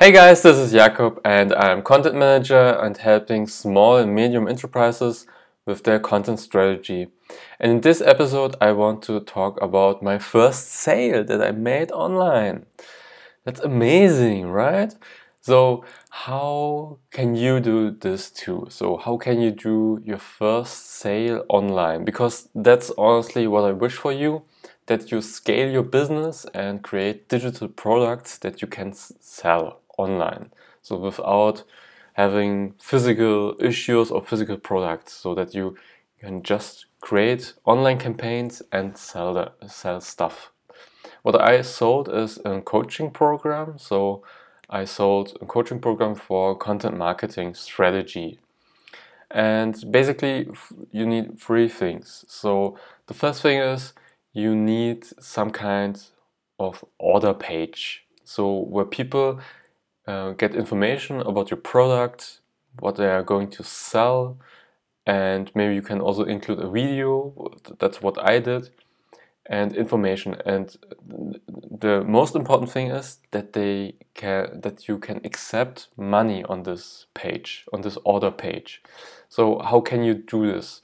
Hey guys, this is Jakob and I'm content manager and helping small and medium enterprises with their content strategy. And in this episode, I want to talk about my first sale that I made online. That's amazing, right? So, how can you do this too? So, how can you do your first sale online? Because that's honestly what I wish for you that you scale your business and create digital products that you can sell online. So without having physical issues or physical products so that you can just create online campaigns and sell the, sell stuff. What I sold is a coaching program. So I sold a coaching program for content marketing strategy. And basically, you need three things. So the first thing is you need some kind of order page. So where people uh, get information about your product, what they are going to sell, and maybe you can also include a video. That's what I did, and information. And the most important thing is that they can that you can accept money on this page, on this order page. So how can you do this?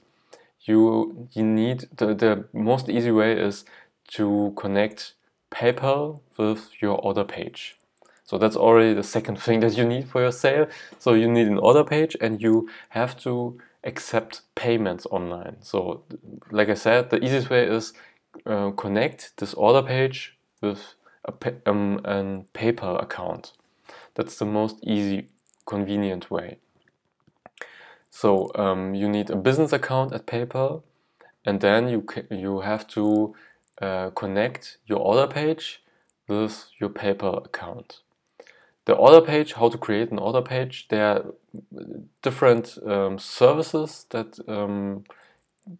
You you need the, the most easy way is to connect PayPal with your order page. So that's already the second thing that you need for your sale. So you need an order page and you have to accept payments online. So like I said, the easiest way is uh, connect this order page with a, um, a PayPal account. That's the most easy, convenient way. So um, you need a business account at PayPal, and then you you have to uh, connect your order page with your PayPal account the order page, how to create an order page, there are different um, services that um,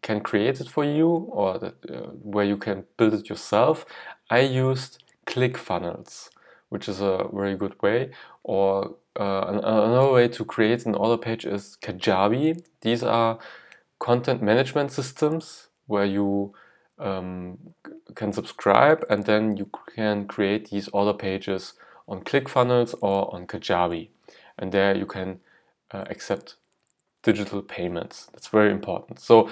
can create it for you or that, uh, where you can build it yourself. I used ClickFunnels, which is a very good way. Or uh, another way to create an order page is Kajabi. These are content management systems where you um, can subscribe and then you can create these order pages on ClickFunnels or on Kajabi. And there you can uh, accept digital payments. That's very important. So,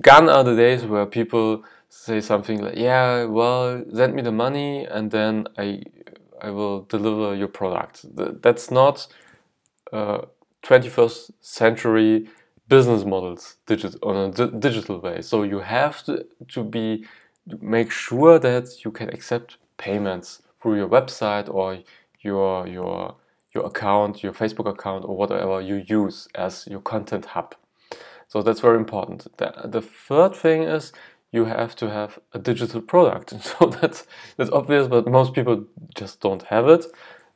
gone are the days where people say something like, "Yeah, well, send me the money, and then I, I will deliver your product." That's not uh, 21st century business models digit on a digital way. So you have to, to be make sure that you can accept payments through your website or your your your account, your Facebook account, or whatever you use as your content hub. So that's very important. The, the third thing is you have to have a digital product. So that's that's obvious, but most people just don't have it.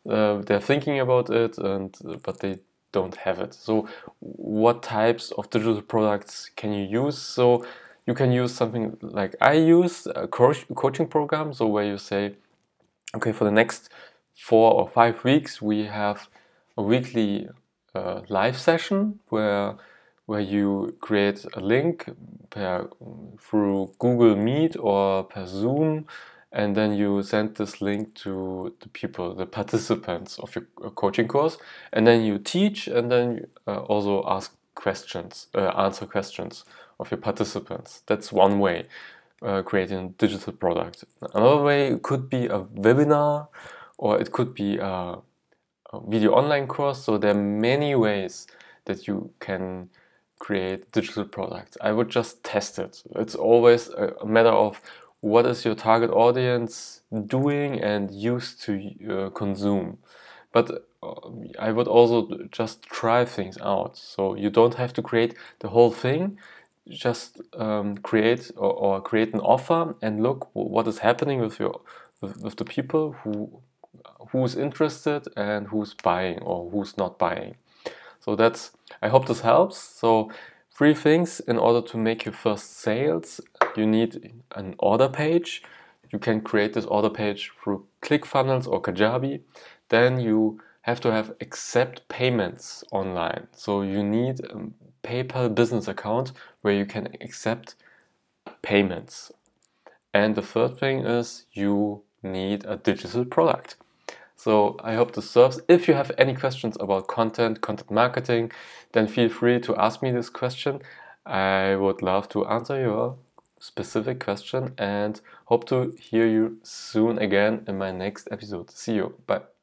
Uh, they're thinking about it, and but they don't have it. So what types of digital products can you use? So you can use something like I use a coaching program. So where you say okay, for the next four or five weeks, we have a weekly uh, live session where where you create a link per, through Google Meet or per Zoom, and then you send this link to the people, the participants of your uh, coaching course, and then you teach, and then uh, also ask questions, uh, answer questions of your participants. That's one way uh, creating digital product. Another way could be a webinar or it could be a, a video online course. So there are many ways that you can create digital products. I would just test it. It's always a matter of what is your target audience doing and used to uh, consume. But uh, I would also just try things out. So you don't have to create the whole thing just um, create or, or, create an offer and look what is happening with your with, with the people who who's interested and who's buying or who's not buying. So that's I hope this helps. So three things in order to make your first sales. You need an order page. You can create this order page through ClickFunnels or Kajabi. Then you have to have accept payments online. So you need a PayPal business account where you can accept payments. And the third thing is you need a digital product. So I hope this serves. If you have any questions about content, content marketing, then feel free to ask me this question. I would love to answer your specific question and hope to hear you soon again in my next episode. See you. Bye.